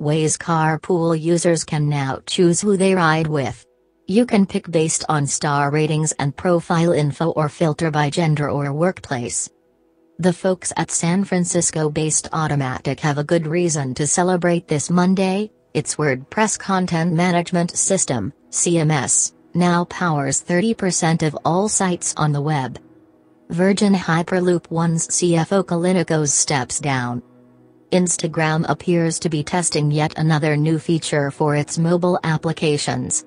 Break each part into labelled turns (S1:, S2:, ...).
S1: Waze carpool users can now choose who they ride with. You can pick based on star ratings and profile info or filter by gender or workplace. The folks at San Francisco based Automattic have a good reason to celebrate this Monday. Its WordPress content management system, CMS, now powers 30% of all sites on the web. Virgin Hyperloop One's CFO Kalina steps down. Instagram appears to be testing yet another new feature for its mobile applications.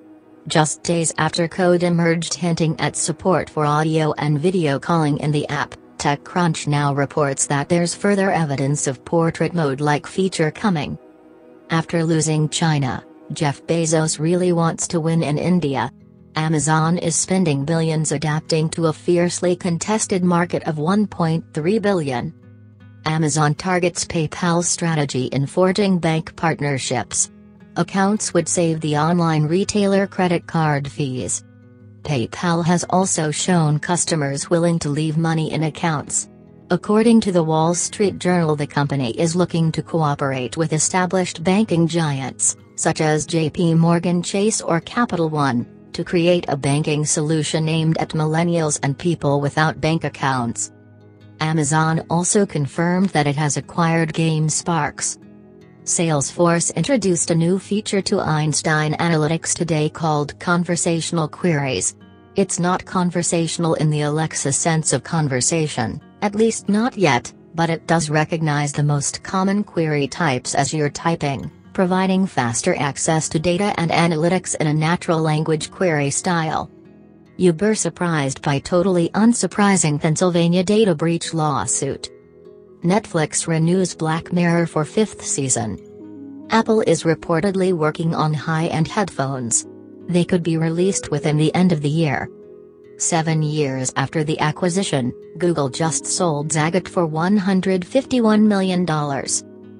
S1: Just days after code emerged hinting at support for audio and video calling in the app, TechCrunch now reports that there's further evidence of portrait mode-like feature coming. After losing China, Jeff Bezos really wants to win in India, Amazon is spending billions adapting to a fiercely contested market of 1.3 billion. Amazon targets PayPal's strategy in forging bank partnerships. Accounts would save the online retailer credit card fees. PayPal has also shown customers willing to leave money in accounts. According to the Wall Street Journal, the company is looking to cooperate with established banking giants, such as JP Morgan Chase or Capital One to create a banking solution aimed at millennials and people without bank accounts. Amazon also confirmed that it has acquired GameSparks. Salesforce introduced a new feature to Einstein Analytics today called Conversational Queries. It's not conversational in the Alexa sense of conversation, at least not yet, but it does recognize the most common query types as you're typing providing faster access to data and analytics in a natural language query style. Uber surprised by totally unsurprising Pennsylvania data breach lawsuit. Netflix renews Black Mirror for fifth season. Apple is reportedly working on high-end headphones. They could be released within the end of the year. Seven years after the acquisition, Google just sold Zagat for $151 million.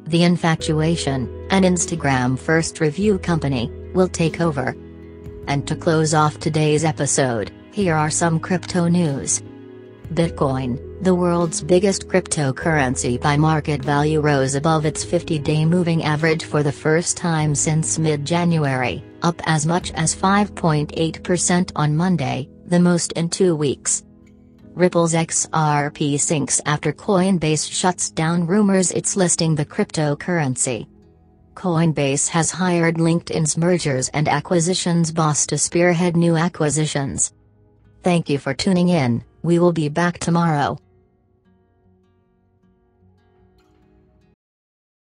S1: The Infatuation, an Instagram first review company, will take over. And to close off today's episode, here are some crypto news. Bitcoin, the world's biggest cryptocurrency by market value, rose above its 50 day moving average for the first time since mid January, up as much as 5.8% on Monday, the most in two weeks. Ripple's XRP sinks after Coinbase shuts down rumors it's listing the cryptocurrency. Coinbase has hired LinkedIn's mergers and acquisitions boss to spearhead new acquisitions. Thank you for tuning in, we will be back tomorrow.